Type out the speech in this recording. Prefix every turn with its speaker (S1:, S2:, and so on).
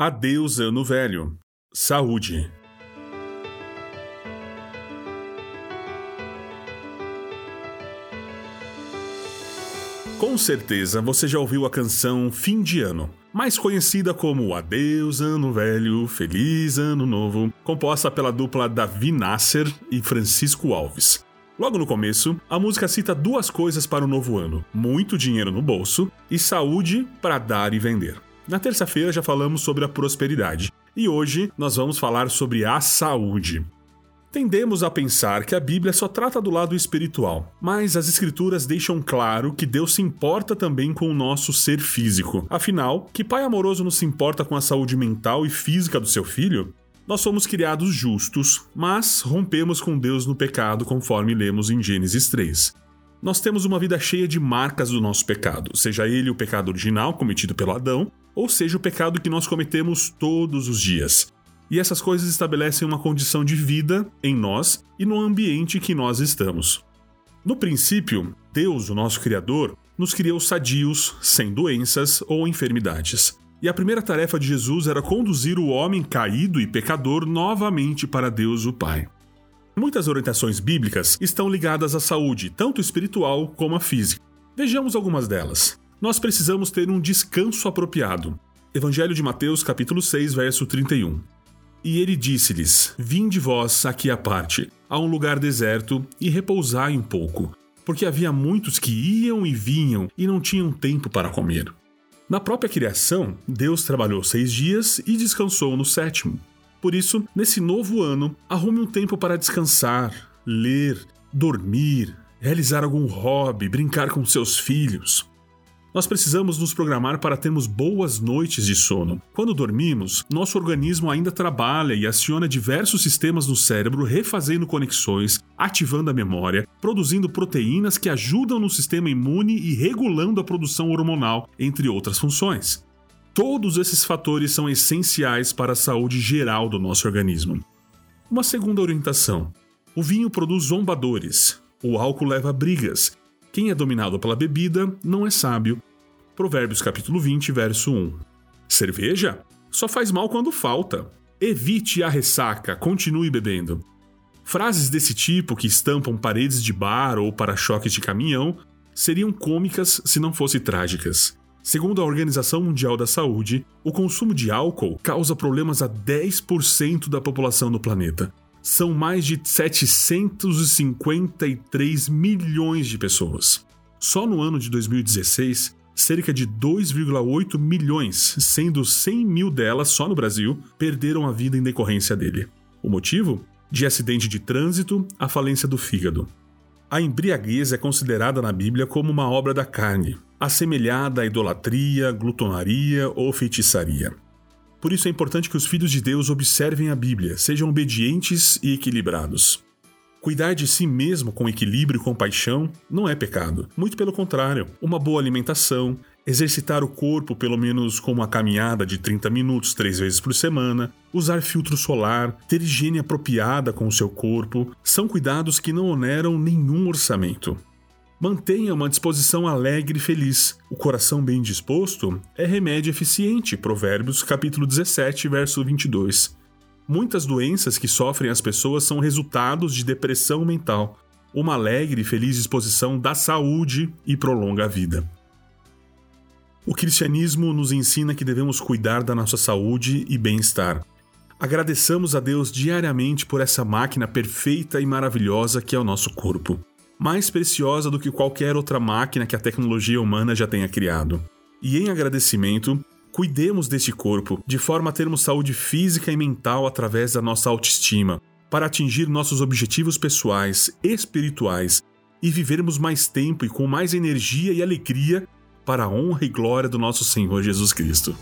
S1: Adeus, ano velho. Saúde. Com certeza você já ouviu a canção Fim de Ano, mais conhecida como Adeus Ano Velho, Feliz Ano Novo, composta pela dupla Davi Nasser e Francisco Alves. Logo no começo, a música cita duas coisas para o novo ano: muito dinheiro no bolso e saúde para dar e vender. Na terça-feira já falamos sobre a prosperidade e hoje nós vamos falar sobre a saúde. Tendemos a pensar que a Bíblia só trata do lado espiritual, mas as Escrituras deixam claro que Deus se importa também com o nosso ser físico. Afinal, que pai amoroso não se importa com a saúde mental e física do seu filho? Nós somos criados justos, mas rompemos com Deus no pecado, conforme lemos em Gênesis 3. Nós temos uma vida cheia de marcas do nosso pecado, seja ele o pecado original cometido pelo Adão, ou seja, o pecado que nós cometemos todos os dias. E essas coisas estabelecem uma condição de vida em nós e no ambiente que nós estamos. No princípio, Deus, o nosso Criador, nos criou sadios, sem doenças ou enfermidades. E a primeira tarefa de Jesus era conduzir o homem caído e pecador novamente para Deus, o Pai. Muitas orientações bíblicas estão ligadas à saúde, tanto espiritual como a física. Vejamos algumas delas nós precisamos ter um descanso apropriado. Evangelho de Mateus, capítulo 6, verso 31. E ele disse-lhes: Vinde vós aqui à parte, a um lugar deserto, e repousai um pouco, porque havia muitos que iam e vinham e não tinham tempo para comer. Na própria criação, Deus trabalhou seis dias e descansou no sétimo. Por isso, nesse novo ano, arrume um tempo para descansar, ler, dormir, realizar algum hobby, brincar com seus filhos. Nós precisamos nos programar para termos boas noites de sono. Quando dormimos, nosso organismo ainda trabalha e aciona diversos sistemas no cérebro, refazendo conexões, ativando a memória, produzindo proteínas que ajudam no sistema imune e regulando a produção hormonal, entre outras funções. Todos esses fatores são essenciais para a saúde geral do nosso organismo. Uma segunda orientação: o vinho produz zombadores, o álcool leva brigas quem é dominado pela bebida não é sábio. Provérbios capítulo 20, verso 1. Cerveja? Só faz mal quando falta. Evite a ressaca, continue bebendo. Frases desse tipo, que estampam paredes de bar ou para-choques de caminhão, seriam cômicas se não fossem trágicas. Segundo a Organização Mundial da Saúde, o consumo de álcool causa problemas a 10% da população do planeta, são mais de 753 milhões de pessoas. Só no ano de 2016, cerca de 2,8 milhões, sendo 100 mil delas só no Brasil, perderam a vida em decorrência dele. O motivo? De acidente de trânsito à falência do fígado. A embriaguez é considerada na Bíblia como uma obra da carne, assemelhada à idolatria, glutonaria ou feitiçaria. Por isso é importante que os filhos de Deus observem a Bíblia, sejam obedientes e equilibrados. Cuidar de si mesmo com equilíbrio e compaixão não é pecado. Muito pelo contrário, uma boa alimentação, exercitar o corpo pelo menos com uma caminhada de 30 minutos três vezes por semana, usar filtro solar, ter higiene apropriada com o seu corpo, são cuidados que não oneram nenhum orçamento. Mantenha uma disposição alegre e feliz. O coração bem disposto é remédio eficiente. Provérbios capítulo 17, verso 22. Muitas doenças que sofrem as pessoas são resultados de depressão mental. Uma alegre e feliz disposição dá saúde e prolonga a vida. O cristianismo nos ensina que devemos cuidar da nossa saúde e bem-estar. Agradeçamos a Deus diariamente por essa máquina perfeita e maravilhosa que é o nosso corpo mais preciosa do que qualquer outra máquina que a tecnologia humana já tenha criado. E em agradecimento, cuidemos deste corpo de forma a termos saúde física e mental através da nossa autoestima, para atingir nossos objetivos pessoais, espirituais e vivermos mais tempo e com mais energia e alegria para a honra e glória do nosso Senhor Jesus Cristo.